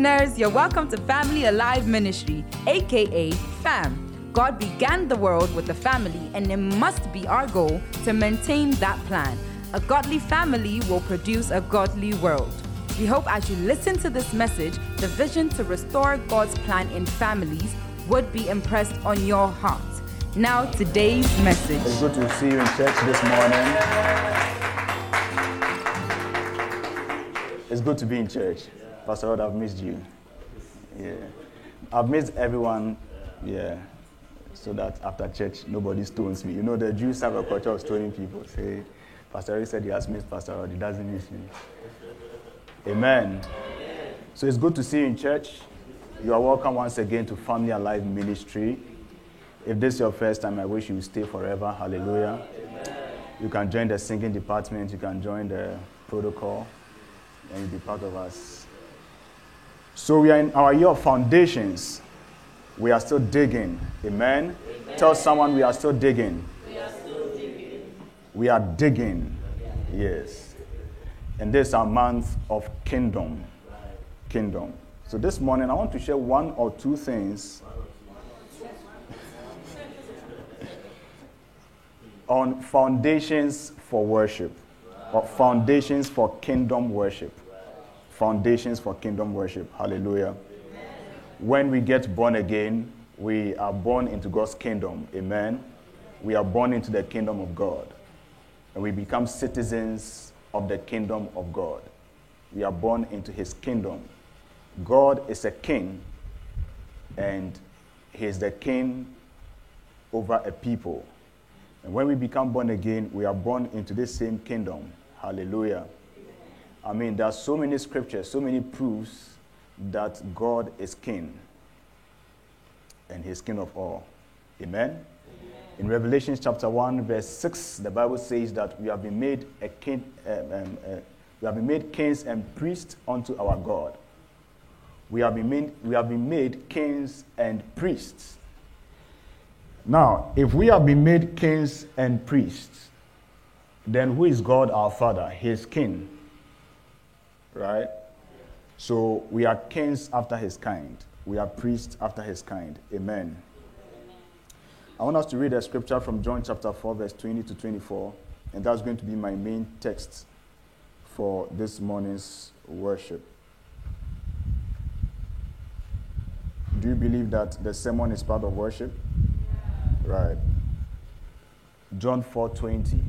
listeners, you're welcome to Family Alive Ministry, aka FAM. God began the world with a family, and it must be our goal to maintain that plan. A godly family will produce a godly world. We hope as you listen to this message, the vision to restore God's plan in families would be impressed on your heart. Now, today's message. It's good to see you in church this morning. It's good to be in church. Pastor Rod, I've missed you. Yeah. I've missed everyone, yeah, so that after church, nobody stones me. You know, the Jews have a culture of stoning people. Say, Pastor Rod said he has missed Pastor Rod, he doesn't miss me. Amen. So it's good to see you in church. You are welcome once again to Family Alive Ministry. If this is your first time, I wish you stay forever. Hallelujah. You can join the singing department, you can join the protocol, and be part of us. So we are in our year of foundations. We are still digging. Amen. Amen. Tell someone we are still digging. We are still digging. We are digging. Yes. And this is our month of kingdom. Kingdom. So this morning I want to share one or two things on foundations for worship. Or foundations for kingdom worship. Foundations for kingdom worship. Hallelujah. When we get born again, we are born into God's kingdom. Amen. We are born into the kingdom of God. And we become citizens of the kingdom of God. We are born into his kingdom. God is a king, and he is the king over a people. And when we become born again, we are born into this same kingdom. Hallelujah. I mean, there are so many scriptures, so many proofs that God is king, and he's king of all. Amen. In Revelation chapter 1, verse 6, the Bible says that we have been made a king, um, um, uh, we have been made kings and priests unto our God. We have been made, we have been made kings and priests. Now, if we have been made kings and priests, then who is God our Father? He is king. Right? So we are kings after his kind. We are priests after his kind. Amen. I want us to read a scripture from John chapter 4, verse 20 to 24, and that's going to be my main text for this morning's worship. Do you believe that the sermon is part of worship? Right. John 4:20.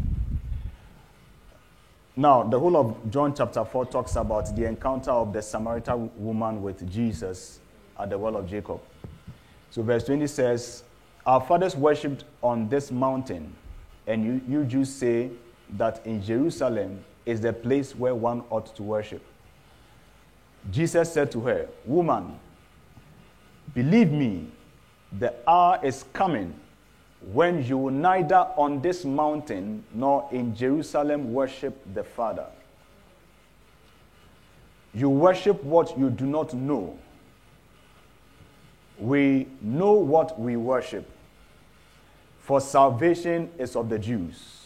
Now, the whole of John chapter 4 talks about the encounter of the Samaritan woman with Jesus at the well of Jacob. So verse 20 says, our fathers worshipped on this mountain, and you, you Jews say that in Jerusalem is the place where one ought to worship. Jesus said to her, Woman, believe me, the hour is coming when you neither on this mountain nor in Jerusalem worship the Father. You worship what you do not know we know what we worship, for salvation is of the Jews.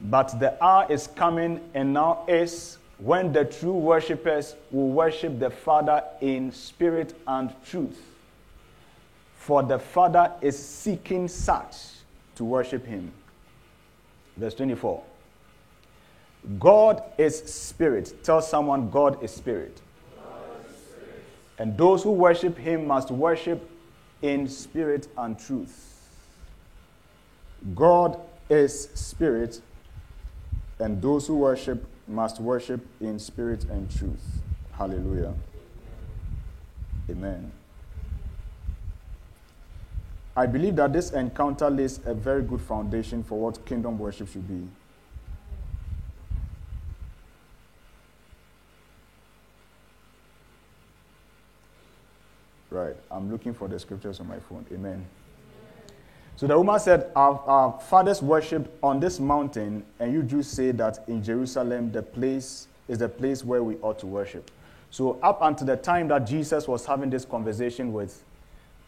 But the hour is coming, and now is when the true worshippers will worship the Father in spirit and truth. For the Father is seeking such to worship him. Verse 24. God is spirit. Tell someone, God is spirit. And those who worship him must worship in spirit and truth. God is spirit, and those who worship must worship in spirit and truth. Hallelujah. Amen. I believe that this encounter lays a very good foundation for what kingdom worship should be. Right. I'm looking for the scriptures on my phone. Amen. So the woman said, our, our, fathers worshipped on this mountain, and you Jews say that in Jerusalem the place is the place where we ought to worship. So up until the time that Jesus was having this conversation with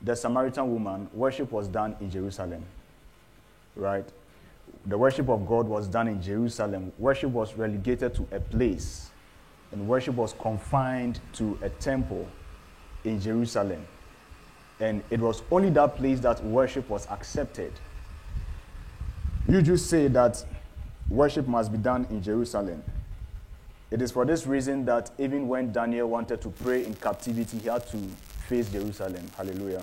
the Samaritan woman, worship was done in Jerusalem. Right? The worship of God was done in Jerusalem. Worship was relegated to a place. And worship was confined to a temple in Jerusalem. And it was only that place that worship was accepted. You just say that worship must be done in Jerusalem. It is for this reason that even when Daniel wanted to pray in captivity, he had to face Jerusalem. Hallelujah.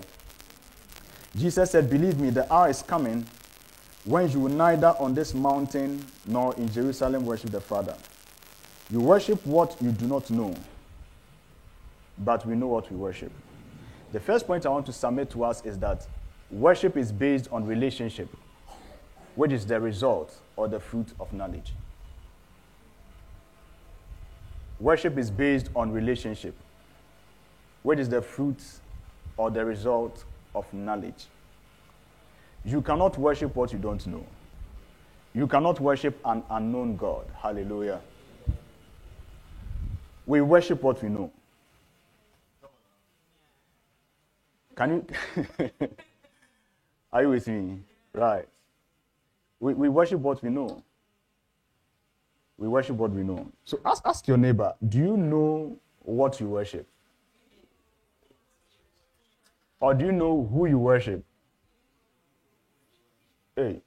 Jesus said, Believe me, the hour is coming when you will neither on this mountain nor in Jerusalem worship the Father. You worship what you do not know, but we know what we worship. The first point I want to submit to us is that worship is based on relationship, which is the result or the fruit of knowledge. Worship is based on relationship, which is the fruit or the result of knowledge. You cannot worship what you don't know. You cannot worship an unknown God. Hallelujah. We worship what we know. Can you? Are you with me? Right. We, we worship what we know. We worship what we know. So ask, ask your neighbor, do you know what you worship? Or do you know who you worship? Hey,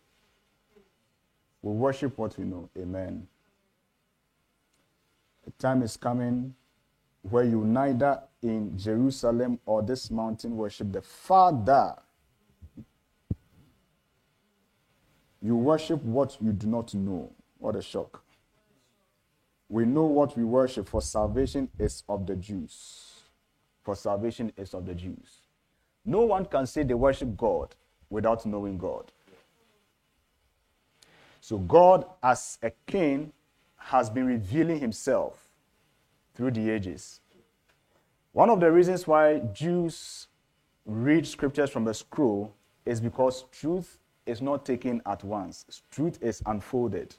we worship what we know. Amen. The time is coming where you neither in Jerusalem or this mountain worship the Father. You worship what you do not know. What a shock. We know what we worship, for salvation is of the Jews. For salvation is of the Jews. No one can say they worship God without knowing God. So, God, as a king, has been revealing himself through the ages. One of the reasons why Jews read scriptures from the scroll is because truth is not taken at once, truth is unfolded.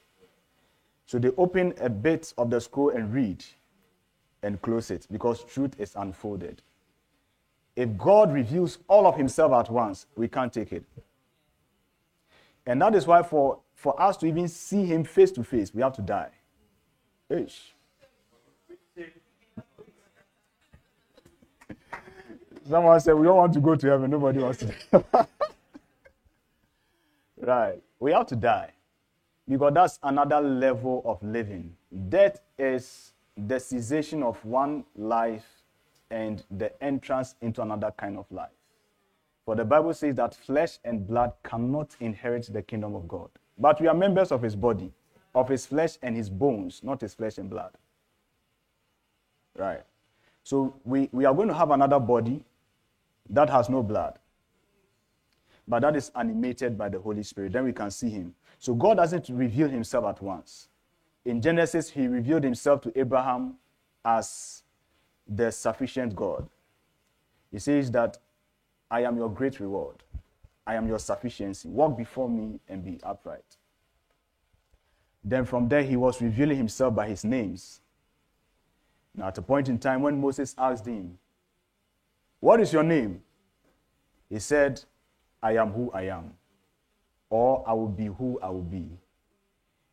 So they open a bit of the scroll and read and close it because truth is unfolded. If God reveals all of himself at once, we can't take it. And that is why for, for us to even see him face to face, we have to die. Ish. Someone said, We don't want to go to heaven. Nobody wants to. right. We have to die. Because that's another level of living. Death is the cessation of one life and the entrance into another kind of life. For the Bible says that flesh and blood cannot inherit the kingdom of God. But we are members of his body, of his flesh and his bones, not his flesh and blood. Right. So we, we are going to have another body that has no blood. But that is animated by the Holy Spirit. Then we can see him. So God doesn't reveal himself at once. In Genesis, he revealed himself to Abraham as the sufficient God. He says that I am your great reward. I am your sufficiency. Walk before me and be upright. Then from there, he was revealing himself by his names. Now, at a point in time when Moses asked him, What is your name? He said, I am who I am, or I will be who I will be.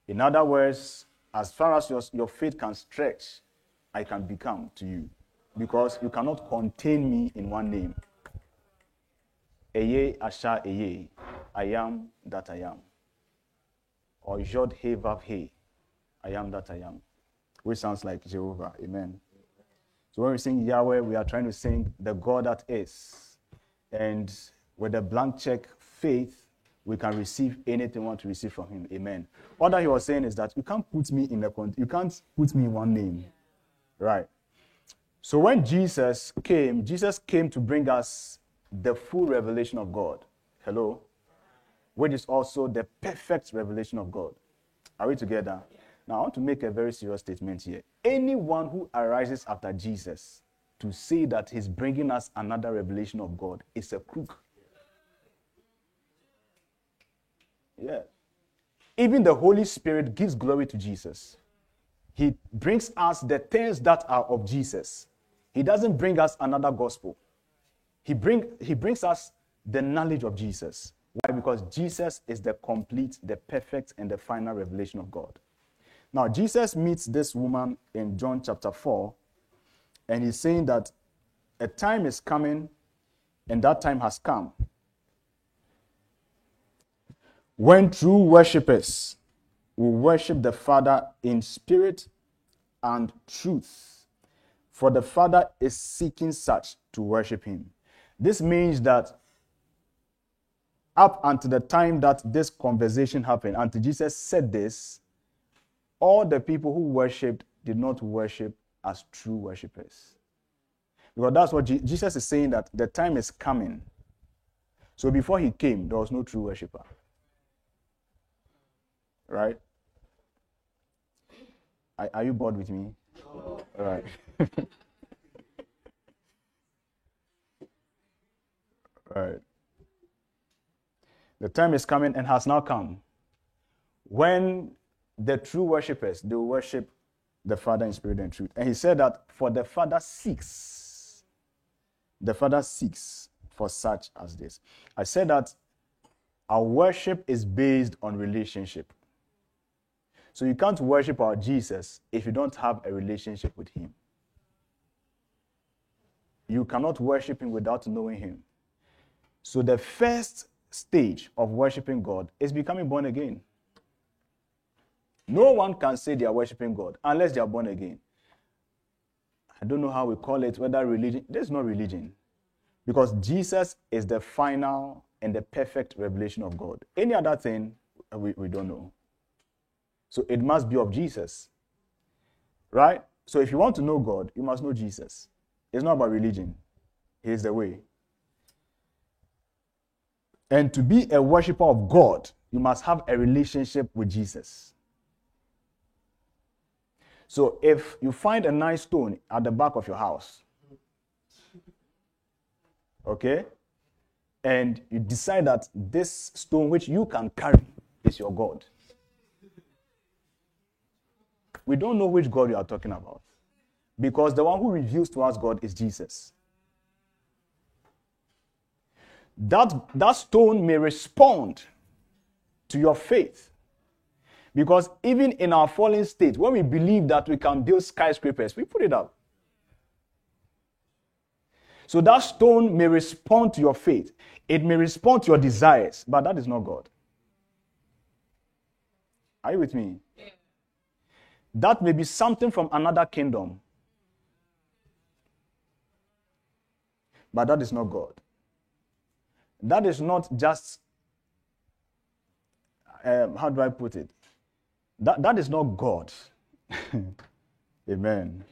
In other words, as far as your, your faith can stretch, I can become to you. Because you cannot contain me in one name. Ehyeh Asher Ehyeh, I am that I am. Or Jod He Vav He, I am that I am. Which sounds like Jehovah. Amen. So when we sing Yahweh, we are trying to sing the God that is. And with a blank check faith, we can receive anything we want to receive from him. Amen. All that he was saying is that you can't put me in a you can't put me in one name. Right. So when Jesus came, Jesus came to bring us the full revelation of God. Hello? Which is also the perfect revelation of God. Are we together? Now, I want to make a very serious statement here. Anyone who arises after Jesus to say that he's bringing us another revelation of God is a crook. Yeah. Even the Holy Spirit gives glory to Jesus. He brings us the things that are of Jesus. He doesn't bring us another gospel. He, bring, he brings us the knowledge of Jesus. Why? Because Jesus is the complete, the perfect, and the final revelation of God. Now, Jesus meets this woman in John chapter 4, and he's saying that a time is coming, and that time has come, when true worshippers will worship the Father in spirit and truth. For the Father is seeking such to worship him. This means that up until the time that this conversation happened, until Jesus said this, all the people who worshipped did not worship as true worshippers. Because that's what Je- Jesus is saying that the time is coming. So before he came, there was no true worshiper. Right? Are you bored with me? All right. right. The time is coming and has now come when the true worshippers will worship the Father in spirit and truth. And he said that for the Father seeks, the Father seeks for such as this. I said that our worship is based on relationship. So you can't worship our Jesus if you don't have a relationship with him. You cannot worship him without knowing him. So the first stage of worshiping God is becoming born again. No one can say they are worshiping God unless they are born again. I don't know how we call it, whether religion. There's no religion. Because Jesus is the final and the perfect revelation of God. Any other thing, we, we don't know. So it must be of Jesus. Right? So if you want to know God, you must know Jesus. It's not about religion, He is the way. And to be a worshiper of God, you must have a relationship with Jesus. So if you find a nice stone at the back of your house, okay, and you decide that this stone which you can carry is your God, we don't know which God you are talking about. Because the one who reveals to us God is Jesus. That, that stone may respond to your faith. Because even in our fallen state, when we believe that we can build skyscrapers, we put it up. So that stone may respond to your faith. It may respond to your desires, but that is not God. Are you with me? That may be something from another kingdom. But that is not God. That is not just, um, how do I put it? That, that is not God. Amen.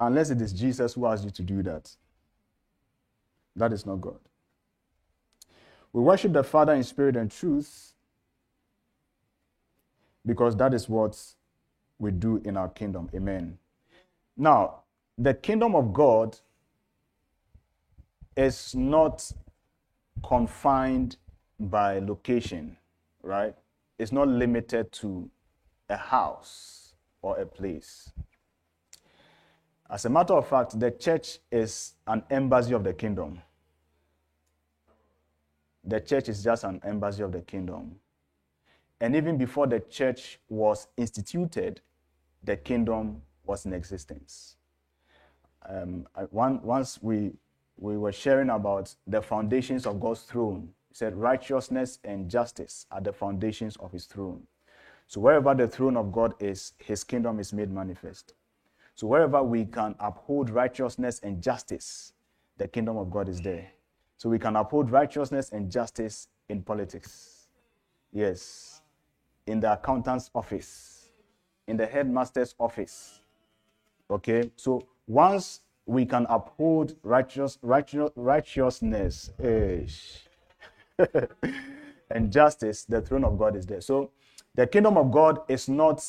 Unless it is Jesus who asked you to do that. That is not God. We worship the Father in spirit and truth because that is what we do in our kingdom. Amen. Now, the kingdom of God is not confined by location, right? It's not limited to a house or a place. As a matter of fact, the church is an embassy of the kingdom. The church is just an embassy of the kingdom. And even before the church was instituted, the kingdom was in existence. Um, one, once we, we were sharing about the foundations of God's throne, he said, Righteousness and justice are the foundations of his throne. So wherever the throne of God is, his kingdom is made manifest. So wherever we can uphold righteousness and justice, the kingdom of God is there. So we can uphold righteousness and justice in politics. Yes. In the accountant's office, in the headmaster's office. Okay? So once we can uphold righteous, righteous righteousness and justice, the throne of God is there. So the kingdom of God is not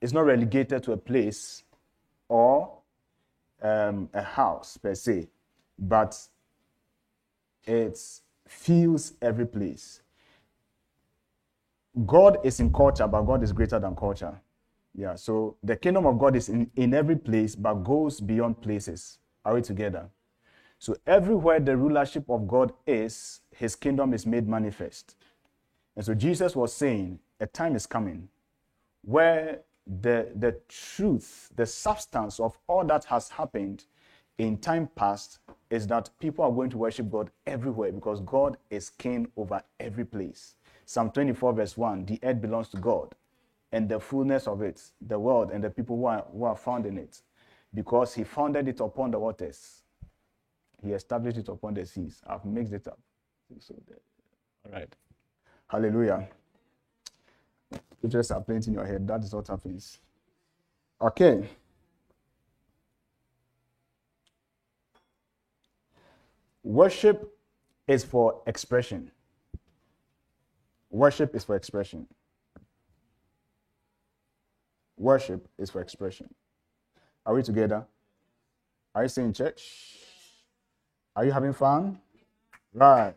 is not relegated to a place or um, a house per se, but it fills every place. God is in culture, but God is greater than culture. Yeah, so the kingdom of God is in, in every place, but goes beyond places. Are we together? So everywhere the rulership of God is, his kingdom is made manifest. And so Jesus was saying, a time is coming where the, the truth, the substance of all that has happened in time past is that people are going to worship God everywhere because God is king over every place. Psalm 24, verse 1 the earth belongs to God and the fullness of it, the world and the people who are, who are found in it, because he founded it upon the waters. He established it upon the seas. I've mixed it up. So, all right. Hallelujah. Pictures are playing in your head. That is what happens. Okay. Worship is for expression. Worship is for expression. Worship is for expression. Are we together? Are you saying church? Are you having fun? Right.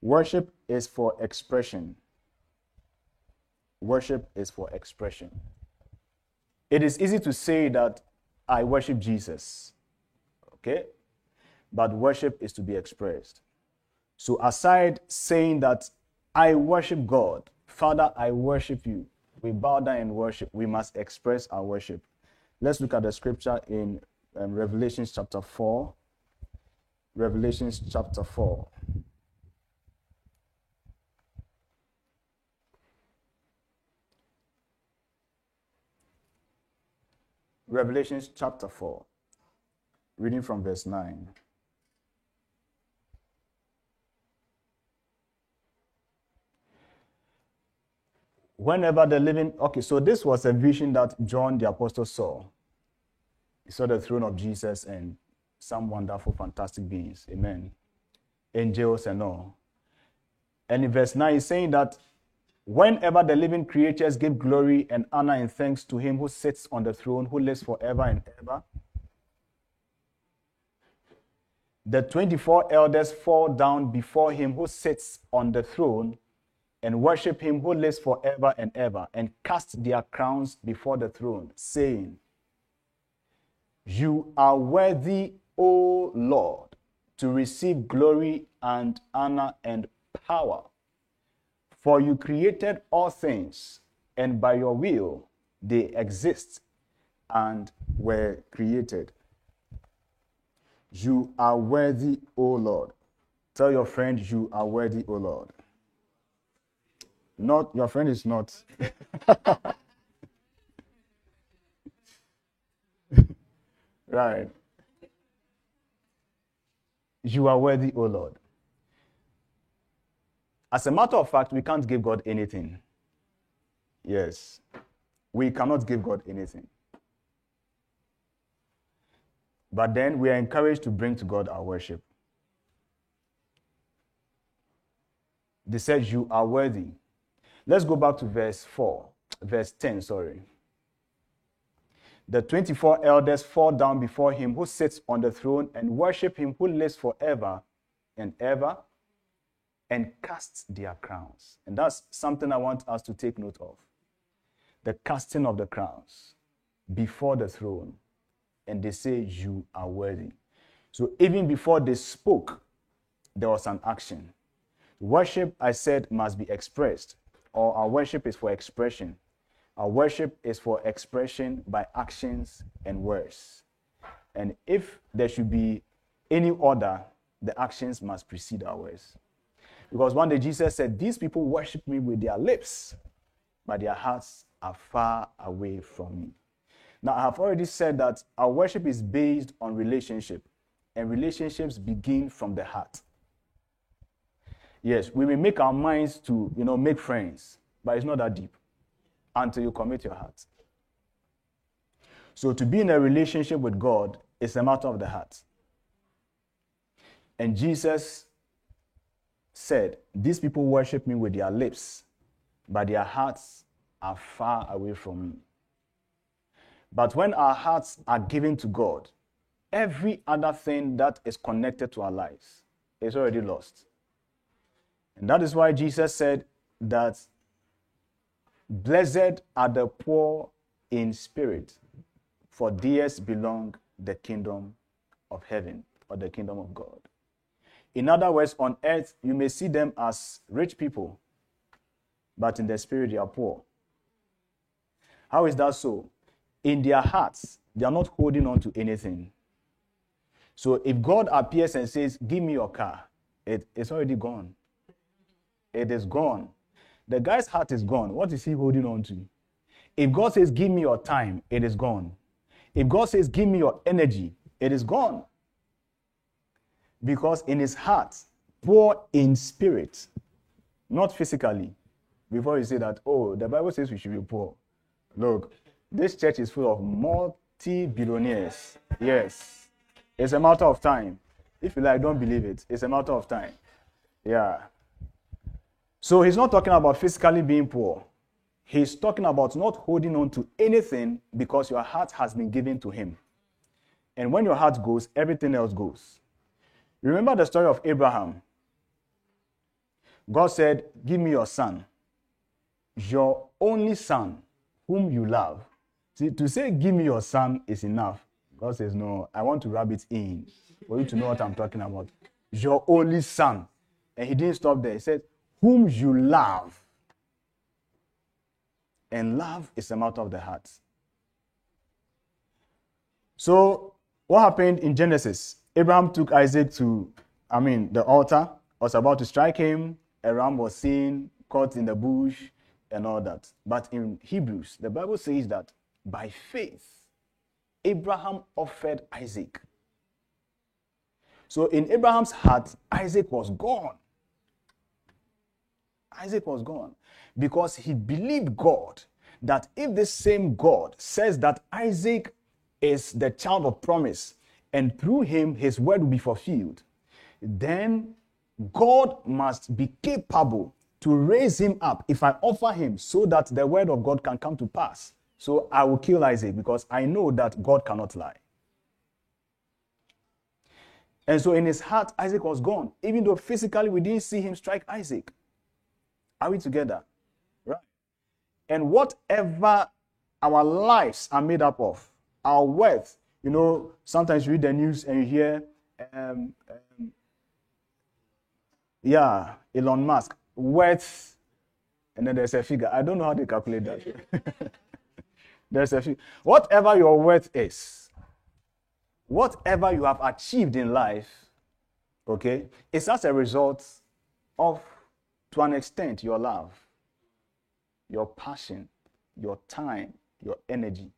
Worship is for expression. Worship is for expression. It is easy to say that I worship Jesus. Okay? But worship is to be expressed. So, aside saying that I worship God, Father, I worship you, we bow down and worship, we must express our worship. Let's look at the scripture in um, Revelation chapter 4. Revelation chapter 4. Revelation chapter 4, reading from verse 9. Whenever the living, okay, so this was a vision that John the Apostle saw. He saw the throne of Jesus and some wonderful, fantastic beings. Amen. Angels and all. And in verse 9, he's saying that Whenever the living creatures give glory and honor and thanks to him who sits on the throne, who lives forever and ever, the 24 elders fall down before him who sits on the throne and worship him who lives forever and ever, and cast their crowns before the throne, saying, You are worthy, O Lord, to receive glory and honor and power for you created all things, and by your will they exist and were created. You are worthy, O Lord. Tell your friend, You are worthy, O Lord. Not your friend is not. right. You are worthy, O Lord. As a matter of fact, we can't give God anything. Yes. We cannot give God anything. But then we are encouraged to bring to God our worship. They said, You are worthy. Let's go back to verse 4, verse 10, sorry. The 24 elders fall down before him who sits on the throne and worship him who lives forever and ever and cast their crowns. And that's something I want us to take note of. The casting of the crowns before the throne. And they say, You are worthy. So even before they spoke, there was an action. Worship, I said, must be expressed, or our worship is for expression. Our worship is for expression by actions and words. And if there should be any order, the actions must precede our words. Because one day Jesus said, These people worship me with their lips, but their hearts are far away from me. Now, I have already said that our worship is based on relationship, and relationships begin from the heart. Yes, we may make our minds to, you know, make friends, but it's not that deep until you commit your heart. So, to be in a relationship with God is a matter of the heart. And Jesus said, These people worship me with their lips, but their hearts are far away from me. But when our hearts are given to God, every other thing that is connected to our lives is already lost. And that is why Jesus said that blessed are the poor in spirit, for theirs belong the kingdom of heaven or the kingdom of God. In other words, on earth, you may see them as rich people, but in their spirit, they are poor. How is that so? In their hearts, they are not holding on to anything. So if God appears and says, Give me your car, it, it's already gone. It is gone. The guy's heart is gone. What is he holding on to? If God says, Give me your time, it is gone. If God says, Give me your energy, it is gone. Because in his heart, poor in spirit, not physically. Before you say that, oh, the Bible says we should be poor. Look, this church is full of multi billionaires. Yes. It's a matter of time. If you like, don't believe it. It's a matter of time. Yeah. So he's not talking about physically being poor. He's talking about not holding on to anything because your heart has been given to him. And when your heart goes, everything else goes. Remember the story of Abraham. God said, Give me your son, your only son, whom you love. See, to say, Give me your son is enough. God says, No, I want to rub it in for you to know what I'm talking about. Your only son. And he didn't stop there. He said, Whom you love. And love is a matter of the heart. So, what happened in Genesis? Abraham took Isaac to, I mean, the altar, was about to strike him. A ram was seen, caught in the bush, and all that. But in Hebrews, the Bible says that by faith, Abraham offered Isaac. So in Abraham's heart, Isaac was gone. Isaac was gone because he believed God that if this same God says that Isaac is the child of promise and through him his word will be fulfilled, then God must be capable to raise him up if I offer him so that the word of God can come to pass. So I will kill Isaac because I know that God cannot lie. And so in his heart, Isaac was gone, even though physically we didn't see him strike Isaac. Are we together? Right. And whatever our lives are made up of, our wealth, you know, sometimes you read the news and you hear, um, um, yeah, Elon Musk, worth, and then there's a figure. I don't know how they calculate that. there's a figure. Whatever your worth is, whatever you have achieved in life, okay, it's as a result of to an extent, your love, your passion, your time, your energy.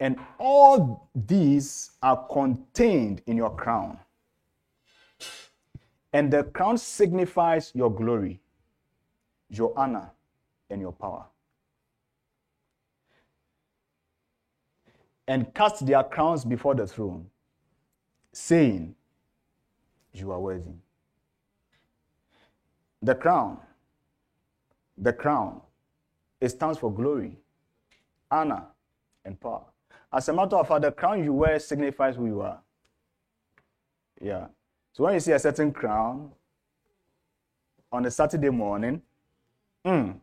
And all these are contained in your crown. And the crown signifies your glory, your honor, and your power. And cast their crowns before the throne, saying, You are worthy the crown, the crown, it stands for glory, honor, and power. As a matter of fact, the crown you wear signifies who you are. Yeah. So when you see a certain crown on a Saturday morning, mm,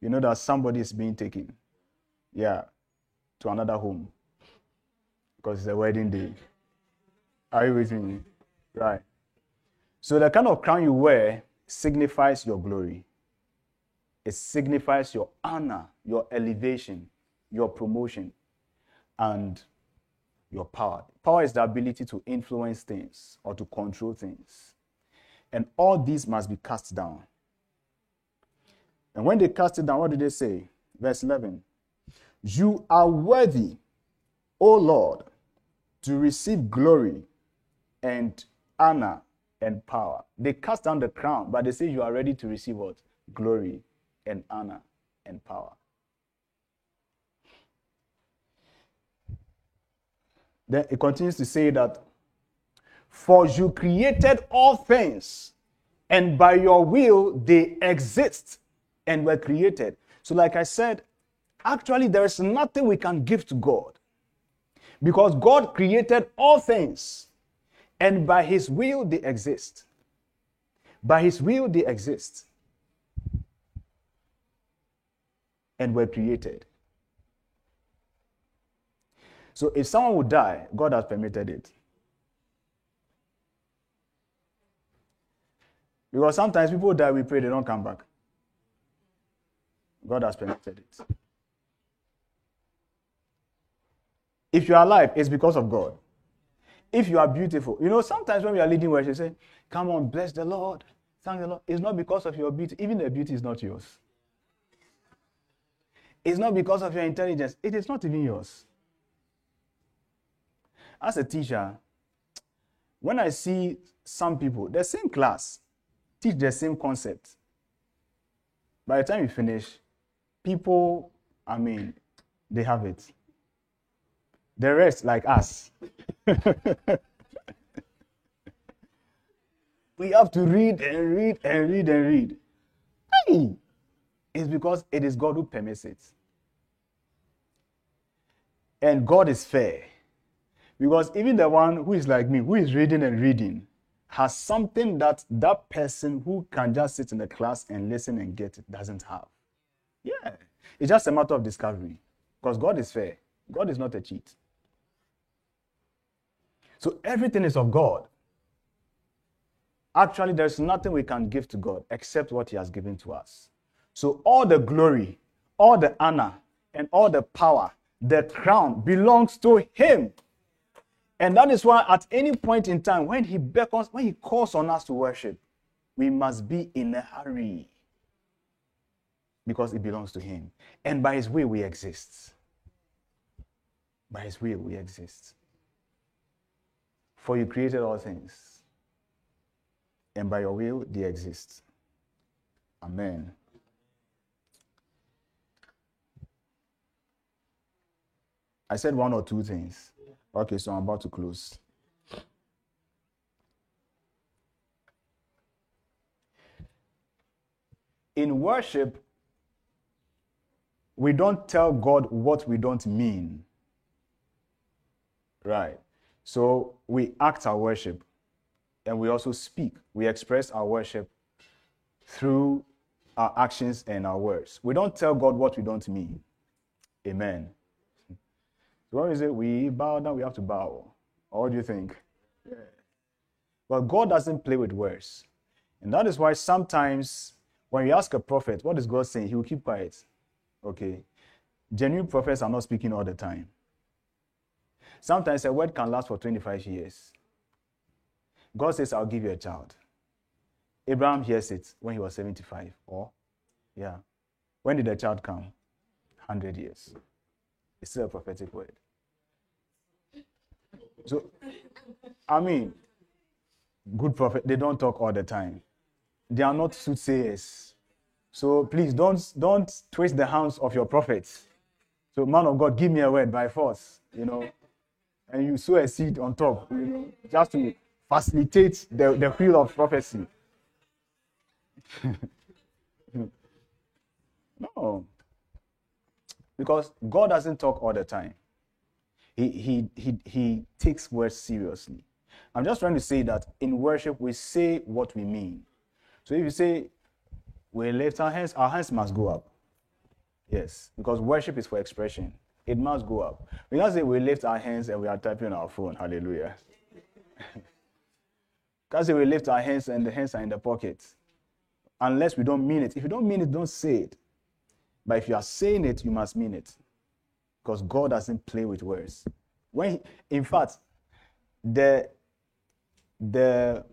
you know that somebody is being taken, yeah, to another home because it's a wedding day. Are you with me? Right. So the kind of crown you wear signifies your glory. It signifies your honor, your elevation, your promotion, and your power. Power is the ability to influence things or to control things. And all these must be cast down. And when they cast it down, what did they say? Verse 11 You are worthy, O Lord, to receive glory and honor and power. They cast down the crown, but they say you are ready to receive what? Glory and honor and power. Then it continues to say that, For you created all things, and by your will they exist and were created. So, like I said, actually, there is nothing we can give to God because God created all things and by his will, they exist. By his will, they exist. And were created. So if someone would die, God has permitted it. Because sometimes people die, we pray, they don't come back. God has permitted it. If you are alive, it's because of God. If you are beautiful, you know, sometimes when we are leading worship, say, Come on, bless the Lord. Thank the Lord. It's not because of your beauty. Even the beauty is not yours. It's not because of your intelligence. It is not even yours. As a teacher, when I see some people, the same class, teach the same concept, by the time you finish, people, I mean, they have it. The rest, like us, we have to read and read and read and read. It's because it is God who permits it. And God is fair. Because even the one who is like me, who is reading and reading, has something that that person who can just sit in the class and listen and get it doesn't have. Yeah. It's just a matter of discovery. Because God is fair. God is not a cheat. So everything is of God. Actually, there's nothing we can give to God except what He has given to us. So all the glory, all the honor, and all the power, the crown belongs to Him. And that is why at any point in time, when He beckons, when He calls on us to worship, we must be in a hurry because it belongs to Him. And by His will, we exist. By His will, we exist. For you created all things, and by your will, they exist. Amen. I said one or two things. Okay, so I'm about to close. In worship, we don't tell God what we don't mean. Right. So we act our worship and we also speak. We express our worship through our actions and our words. We don't tell God what we don't mean. Amen. So when we say we bow down, we have to bow. Or what do you think? Yeah. But God doesn't play with words. And that is why sometimes when you ask a prophet, what is God saying? He will keep quiet. Okay. Genuine prophets are not speaking all the time. Sometimes a word can last for 25 years. God says, I'll give you a child. Abraham hears it when he was 75. Or, yeah. When did the child come? 100 years. It's still a prophetic word. So, I mean, good prophet, they don't talk all the time. They are not soothsayers. So please don't don't twist the hands of your prophets. So, man of God, give me a word by force, you know, and you sow a seed on top, you know, just to facilitate the, the wheel of prophecy. no. Because God doesn't talk all the time. He, he, he, he takes words seriously. I'm just trying to say that in worship, we say what we mean. So if you say, we lift our hands, our hands must go up. Yes, because worship is for expression. It must go up. We don't say we lift our hands and we are typing on our phone. Hallelujah. Say we lift our hands and the hands are in the pocket. Unless we don't mean it. If you don't mean it, don't say it. But if you are saying it, you must mean it. Because God doesn't play with words. When he, in fact, the the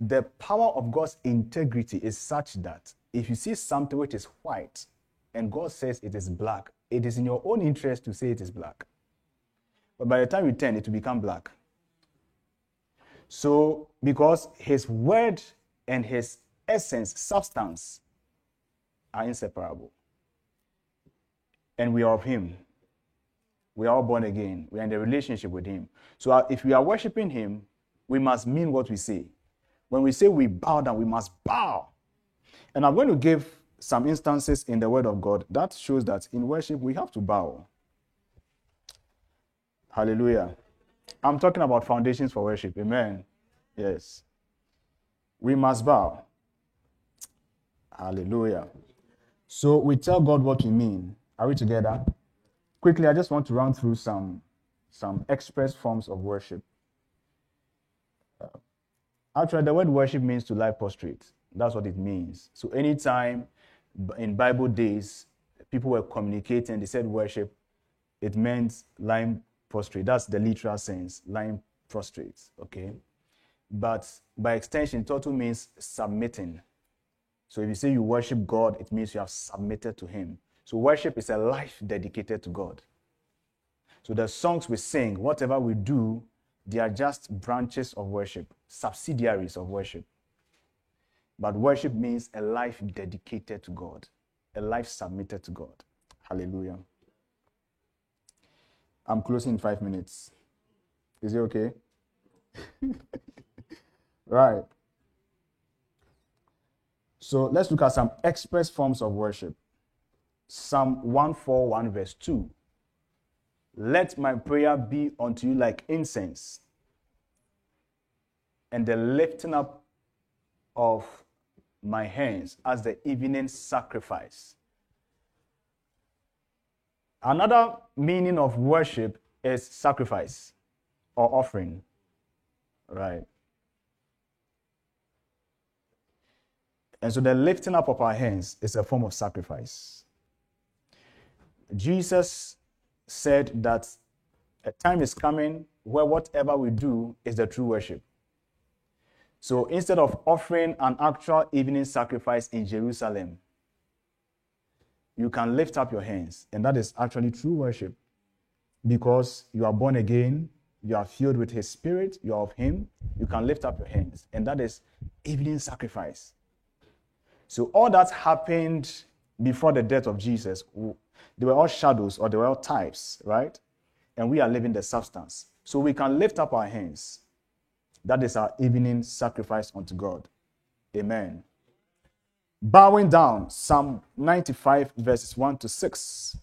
the power of God's integrity is such that if you see something which is white and God says it is black, it is in your own interest to say it is black. But by the time you turn, it will become black. So, because his word and his essence, substance, are inseparable. And we are of him. We are all born again. We are in a relationship with him. So, uh, if we are worshiping him, we must mean what we say. When we say we bow down, we must bow. And I'm going to give some instances in the Word of God that shows that in worship we have to bow. Hallelujah. I'm talking about foundations for worship. Amen. Yes. We must bow. Hallelujah. So we tell God what we mean. Are we together? Quickly, I just want to run through some, some express forms of worship. Uh, actually, the word worship means to lie prostrate. That's what it means. So anytime in Bible days, people were communicating, they said worship, it meant lying prostrate. That's the literal sense, lying prostrate. Okay. But by extension, total means submitting. So if you say you worship God, it means you have submitted to Him. So worship is a life dedicated to God. So the songs we sing, whatever we do, they are just branches of worship, subsidiaries of worship. But worship means a life dedicated to God, a life submitted to God. Hallelujah. I'm closing in five minutes. Is it okay? right. So let's look at some express forms of worship. Psalm 141, verse 2. Let my prayer be unto you like incense, and the lifting up of my hands as the evening sacrifice. Another meaning of worship is sacrifice or offering. Right. And so the lifting up of our hands is a form of sacrifice. Jesus said that a time is coming where whatever we do is the true worship. So instead of offering an actual evening sacrifice in Jerusalem, you can lift up your hands, and that is actually true worship because you are born again, you are filled with His Spirit, you are of Him, you can lift up your hands, and that is evening sacrifice. So all that happened before the death of Jesus, they were all shadows or they were all types, right? And we are living the substance. So we can lift up our hands. That is our evening sacrifice unto God. Amen. Bowing down, Psalm 95, verses 1 to 6.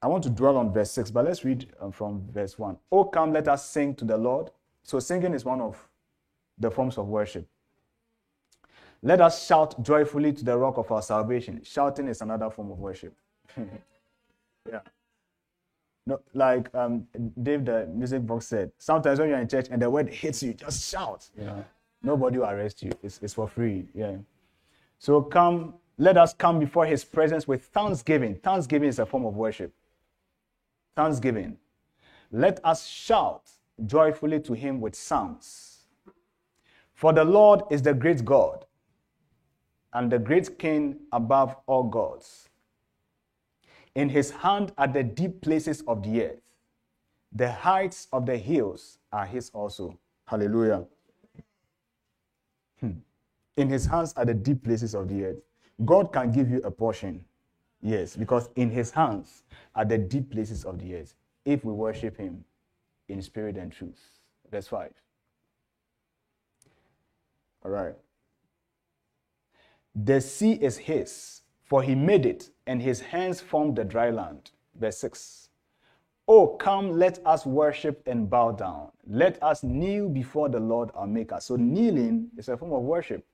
I want to dwell on verse 6, but let's read um, from verse 1. Oh, come, let us sing to the Lord. So, singing is one of the forms of worship. Let us shout joyfully to the rock of our salvation. Shouting is another form of worship. yeah. No, like um, Dave, the music box said, sometimes when you're in church and the word hits you, just shout. Yeah. Nobody will arrest you. It's, it's for free. Yeah. So come, let us come before his presence with thanksgiving. Thanksgiving is a form of worship. Thanksgiving. Let us shout joyfully to him with songs. For the Lord is the great God and the great king above all gods. In his hand are the deep places of the earth. The heights of the hills are his also. Hallelujah. Hmm. In his hands are the deep places of the earth. God can give you a portion. Yes, because in his hands are the deep places of the earth if we worship him in spirit and truth. Verse 5. All right. The sea is his, for he made it, and his hands formed the dry land. Verse 6. Oh, come, let us worship and bow down. Let us kneel before the Lord our Maker. So, kneeling is a form of worship.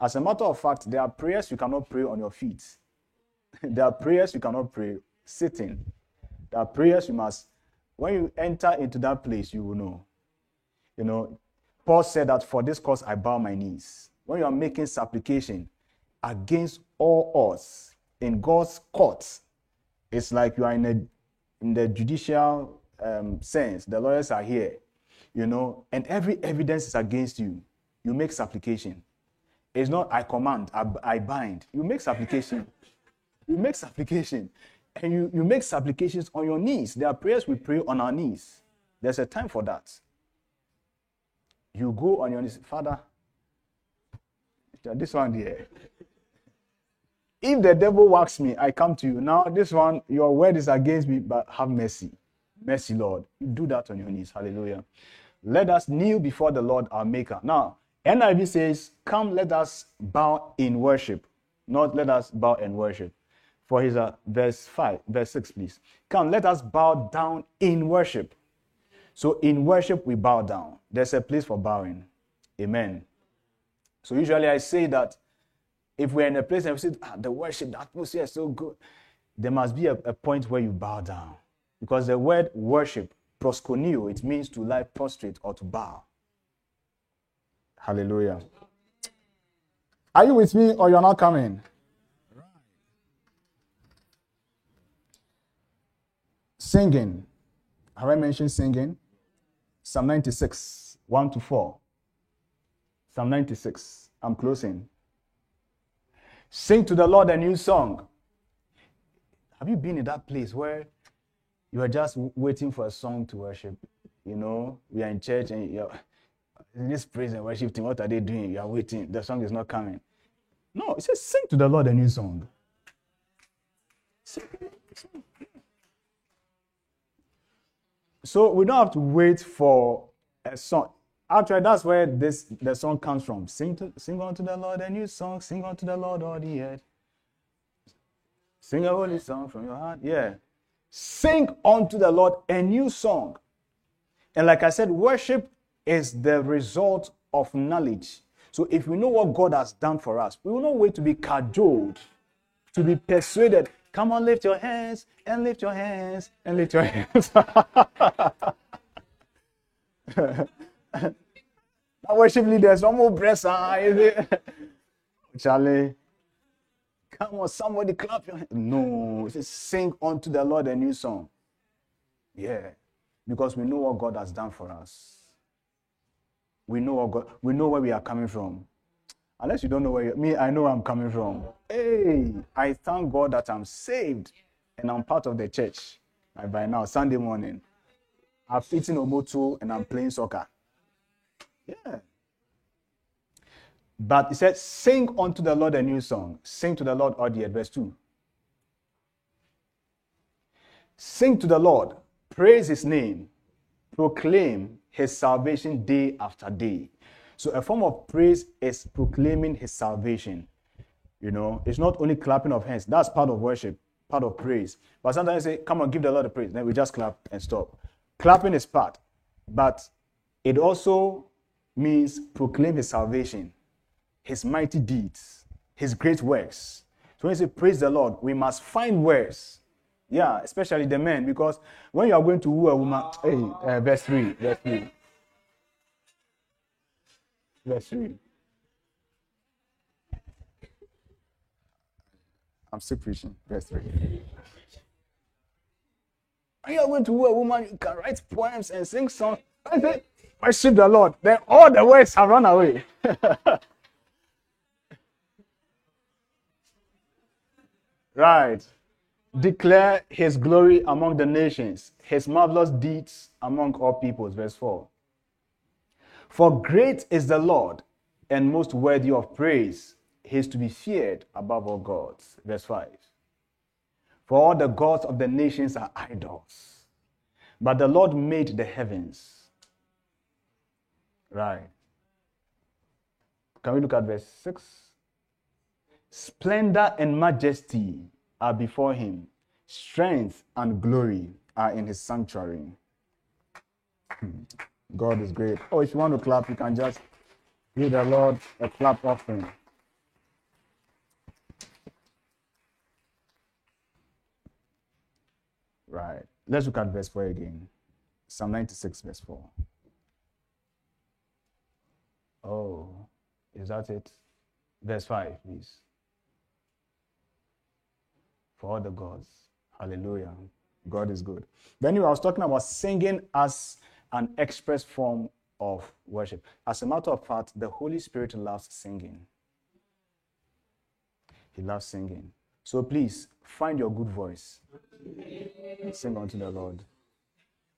As a matter of fact, there are prayers you cannot pray on your feet. there are prayers you cannot pray sitting. There are prayers you must, when you enter into that place, you will know. You know, Paul said that for this cause I bow my knees. When you are making supplication, against all odds in God's court. It's like you are in a in the judicial um, sense. The lawyers are here, you know, and every evidence is against you. You make supplication. It's not I command, I, I bind. You make supplication. you make supplication. And you, you make supplications on your knees. There are prayers we pray on our knees. There's a time for that. You go on your knees, Father, this one here. If the devil whacks me, I come to you. Now, this one, your word is against me, but have mercy. Mercy, Lord. You do that on your knees. Hallelujah. Let us kneel before the Lord our Maker. Now, NIV says, Come, let us bow in worship. Not let us bow and worship. For his uh, verse 5, verse 6, please. Come, let us bow down in worship. So in worship, we bow down. There's a place for bowing. Amen. So usually I say that if we're in a place and we see ah, the worship, the atmosphere is so good, there must be a, a point where you bow down. Because the word worship, proskuneo, it means to lie prostrate or to bow. Hallelujah. Are you with me or you're not coming? Singing. Have I mentioned singing? Psalm 96, 1 to 4. Psalm 96. I'm closing. Sing to the Lord a new song. Have you been in that place where you are just waiting for a song to worship? You know, we are in church and you're in this praise and worship team. What are they doing? You are waiting. The song is not coming. No, it says, sing to the Lord a new song. So we don't have to wait for a song. Actually, that's where this the song comes from. Sing to sing unto the Lord a new song, sing unto the Lord all the earth. Sing a holy song from your heart. Yeah. Sing unto the Lord a new song. And like I said, worship is the result of knowledge. So if we know what God has done for us, we will not wait to be cajoled, to be persuaded Come on, lift your hands and lift your hands and lift your hands. Now, worship leaders, no more breast, ah, is it? Charlie. Come on, somebody clap your hands. No, just sing unto the Lord a new song. Yeah, because we know what God has done for us. We know what God, we know where we are coming from. Unless you don't know where you me, I know where I'm coming from. Hey, I thank God that I'm saved and I'm part of the church. Like by now, Sunday morning, I've eaten omoto and I'm playing soccer. Yeah. But he said, Sing unto the Lord a new song. Sing to the Lord, audience. Verse 2. Sing to the Lord, praise his name, proclaim his salvation day after day. So a form of praise is proclaiming his salvation. You know, it's not only clapping of hands. That's part of worship, part of praise. But sometimes say, come on, give the Lord a praise. Then we just clap and stop. Clapping is part, but it also means proclaim his salvation, his mighty deeds, his great works. So when you say praise the Lord, we must find words. Yeah, especially the men, because when you are going to woo a woman, hey, uh, verse 3, verse 3. Verse 3. I'm still preaching. Verse 3. When you are going to woo a woman, you can write poems and sing songs. Worship the Lord. Then all the words have run away. right. Declare his glory among the nations, his marvelous deeds among all peoples. Verse 4. For great is the Lord and most worthy of praise. He is to be feared above all gods. Verse 5. For all the gods of the nations are idols, but the Lord made the heavens. Right. Can we look at verse 6? Splendor and majesty are before him, strength and glory are in his sanctuary. Hmm. God is great. Oh, if you want to clap, you can just give the Lord a clap offering. Right. Let's look at verse 4 again. Psalm 96, verse 4. Oh, is that it? Verse 5, please. For all the gods. Hallelujah. God is good. Then I was talking about singing as an express form of worship. As a matter of fact, the Holy Spirit loves singing. He loves singing. So please find your good voice. Sing unto the Lord.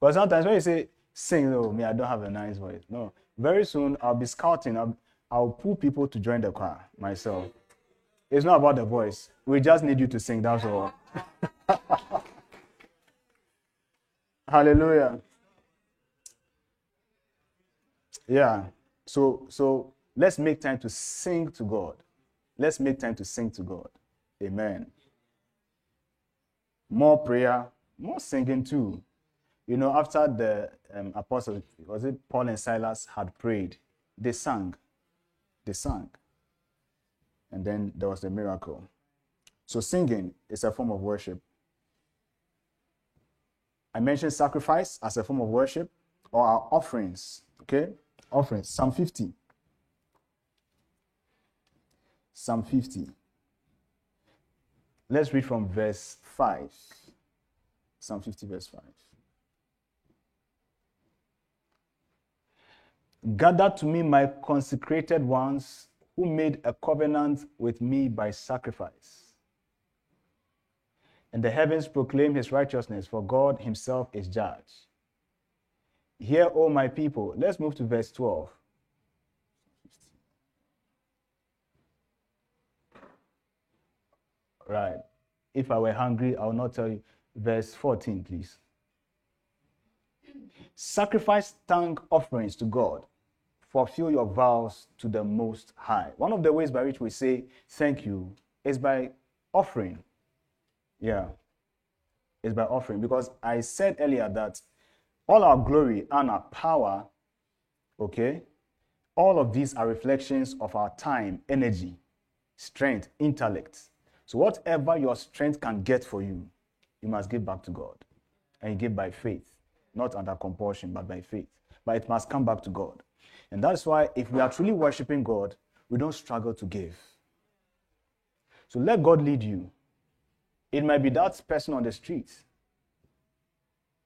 But sometimes when you say sing, oh me, I don't have a nice voice. No. Very soon I'll be scouting. I'll, I'll pull people to join the choir myself. It's not about the voice. We just need you to sing. That's all. Hallelujah. Yeah. So so let's make time to sing to God. Let's make time to sing to God. Amen. More prayer, more singing too. You know, after the um, apostles, was it Paul and Silas had prayed, they sang. They sang. And then there was the miracle. So singing is a form of worship. I mentioned sacrifice as a form of worship or our offerings. Okay? Offerings. Psalm 50. Psalm 50. Let's read from verse 5. Psalm 50, verse 5. Gather to me my consecrated ones who made a covenant with me by sacrifice. And the heavens proclaim his righteousness, for God himself is judge. Hear, O my people. Let's move to verse 12. Right. If I were hungry, I will not tell you. Verse 14, please. Sacrifice thank offerings to God. Fulfill your vows to the Most High. One of the ways by which we say thank you is by offering. Yeah. Is by offering. Because I said earlier that all our glory and our power, okay, all of these are reflections of our time, energy, strength, intellect. So, whatever your strength can get for you, you must give back to God. And you give by faith, not under compulsion, but by faith. But it must come back to God. And that's why, if we are truly worshiping God, we don't struggle to give. So, let God lead you. It might be that person on the street,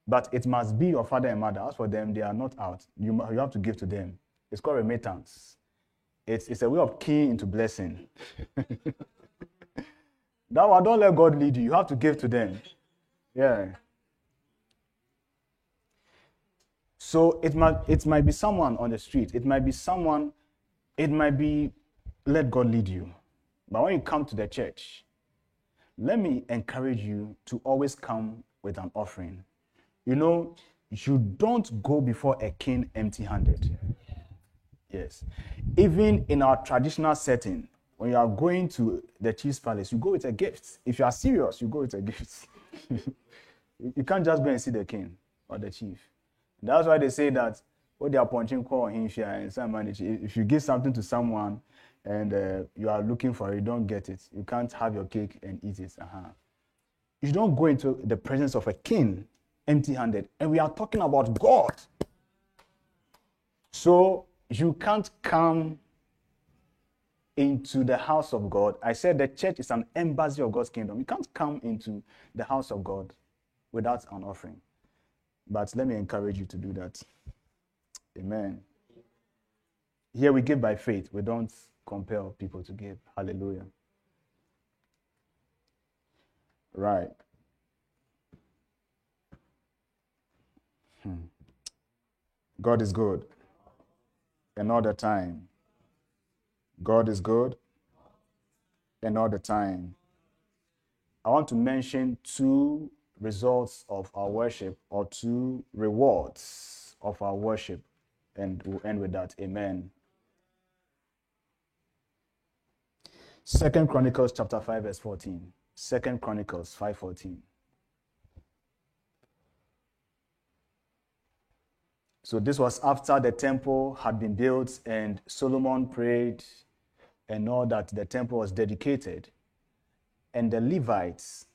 but it must be your father and mother. As for them, they are not out. You, you have to give to them. It's called remittance. It's, it's a way of keying into blessing. That one, don't let God lead you. You have to give to them. Yeah. So it might it might be someone on the street. It might be someone. It might be let God lead you. But when you come to the church, let me encourage you to always come with an offering. You know, you don't go before a king empty-handed. Yes. Even in our traditional setting, when you are going to the chief's palace, you go with a gift. If you are serious, you go with a gift. you can't just go and see the king or the chief. That's why they say that what they are punching call him and some If you give something to someone and uh, you are looking for it, you don't get it. You can't have your cake and eat it. Uh-huh. You don't go into the presence of a king empty-handed. And we are talking about God. So you can't come into the house of God. I said the church is an embassy of God's kingdom. You can't come into the house of God without an offering. But let me encourage you to do that. Amen. Here we give by faith. We don't compel people to give. Hallelujah. Right. Hmm. God is good. The time. God is good the time. I want to mention two results of our worship or two rewards of our worship, and we'll end with that. Amen. Second Chronicles chapter 5, verse 14. Second Chronicles 5:14. So this was after the temple had been built and Solomon prayed and all that the temple was dedicated. And the Levites,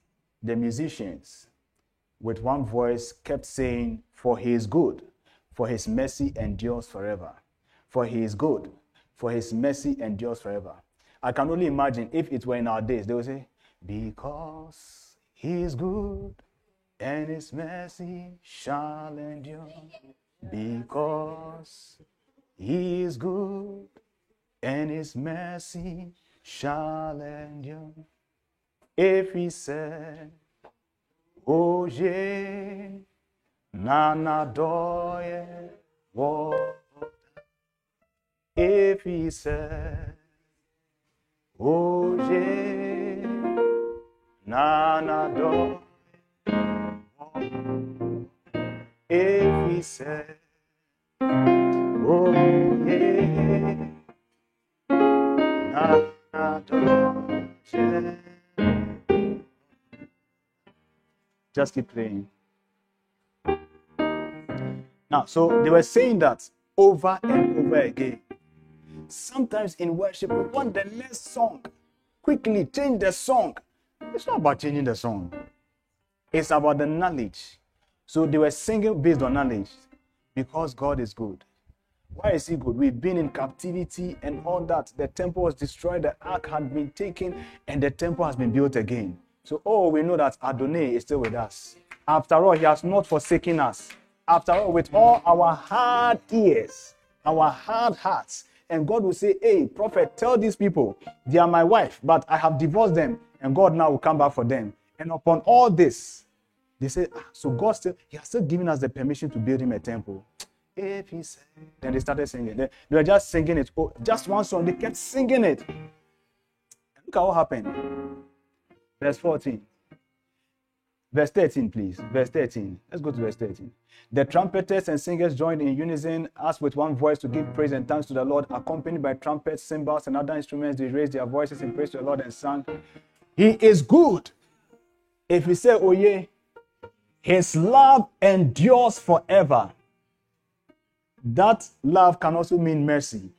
the musicians, with one voice kept saying, For he is good, for his mercy endures forever. For he is good, for his mercy endures forever. I can only imagine if it were in our days, they would say, Because he is good, and his mercy shall endure. Because he is good, and his mercy shall endure. If he said, Oje, nana doye, if he said, Oje, nana doye, if he said, Oh, yeah. Just keep praying. Now, so they were saying that over and over again. Sometimes in worship, we want the next song. Quickly change the song. It's not about changing the song, it's about the knowledge. So they were singing based on knowledge because God is good. Why is he good? We've been in captivity and all that. The temple was destroyed, the ark had been taken, and the temple has been built again. So, oh, we know that Adonai is still with us. After all, He has not forsaken us. After all, with all our hard ears, our hard hearts, and God will say, Hey, prophet, tell these people they are my wife, but I have divorced them, and God now will come back for them. And upon all this, they say, ah, So God still, He has still given us the permission to build Him a temple. If He said, then they started singing. They, they were just singing it. Oh, just one song, they kept singing it. Look at what happened. Verse 14. Verse 13, please. Verse 13. Let's go to verse 13. The trumpeters and singers joined in unison as with one voice to give praise and thanks to the Lord, accompanied by trumpets, cymbals, and other instruments. They raised their voices in praise to the Lord and sang, He is good. If we say, Oh, yeah, His love endures forever. That love can also mean mercy.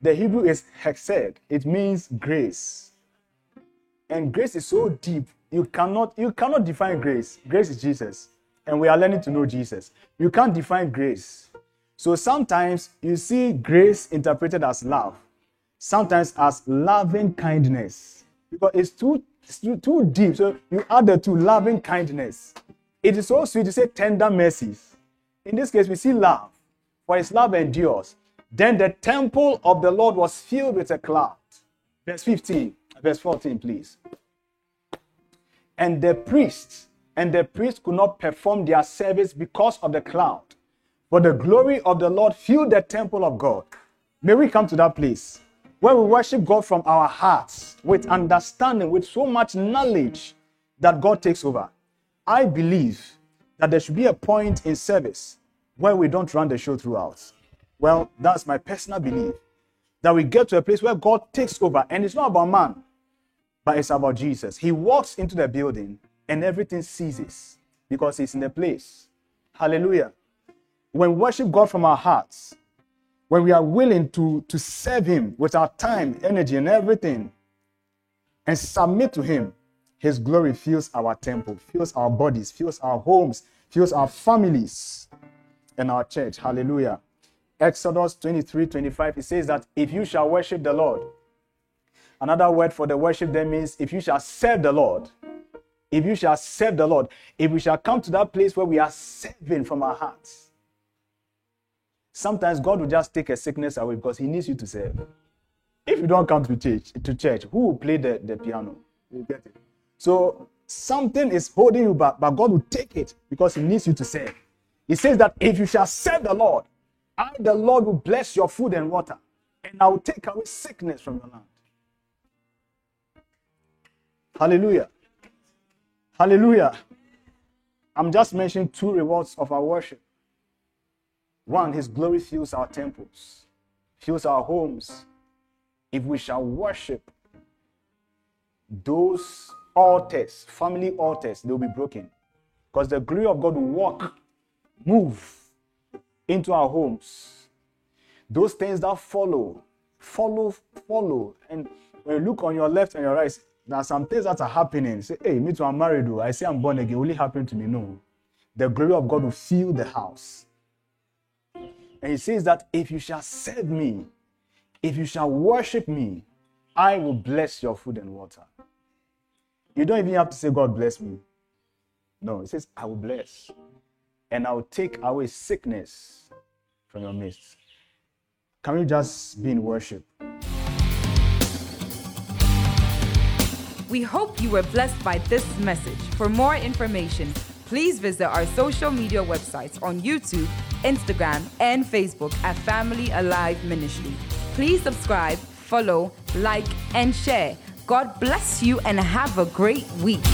The Hebrew is hesed, it means grace. And grace is so deep, you cannot you cannot define grace. Grace is Jesus, and we are learning to know Jesus. You can't define grace. So sometimes you see grace interpreted as love, sometimes as loving kindness, because it's too it's too, deep. So you add the two loving kindness. It is so sweet to say tender mercies. In this case, we see love, for His love endures. Then the temple of the Lord was filled with a cloud. Verse 15, verse 14, please. And the priests and the priests could not perform their service because of the cloud. For the glory of the Lord filled the temple of God. May we come to that place where we worship God from our hearts with understanding, with so much knowledge that God takes over. I believe that there should be a point in service where we don't run the show throughout. Well, that's my personal belief. That we get to a place where God takes over, and it's not about man, but it's about Jesus. He walks into the building and everything ceases because he's in the place. Hallelujah. When we worship God from our hearts, when we are willing to, to serve Him with our time, energy, and everything, and submit to Him, His glory fills our temple, fills our bodies, fills our homes, fills our families, and our church. Hallelujah. Exodus 23 25, it says that if you shall worship the Lord, another word for the worship there means if you shall serve the Lord, if you shall serve the Lord, if we shall come to that place where we are serving from our hearts. Sometimes God will just take a sickness away because He needs you to serve. If you don't come to church, to church, who will play the, the piano? You get it. So something is holding you back, but God will take it because He needs you to serve. He says that if you shall serve the Lord, I, the Lord, will bless your food and water, and I will take away sickness from your land. Hallelujah. Hallelujah. I'm just mentioning two rewards of our worship. One, His glory fills our temples, fills our homes. If we shall worship, those altars, family altars, they'll be broken. Because the glory of God will walk, move into our homes. Those things that follow, follow, follow. And when you look on your left and your right, are some things that are happening. Say, hey, me too, I'm married. Though. I say I'm born again. Only happened to me. No. The glory of God will fill the house. And he says that if you shall serve me, if you shall worship me, I will bless your food and water. You don't even have to say, God bless me. No, it says, I will bless. And I will take away sickness from your midst. Can we just be in worship? We hope you were blessed by this message. For more information, please visit our social media websites on YouTube, Instagram, and Facebook at Family Alive Ministry. Please subscribe, follow, like, and share. God bless you and have a great week.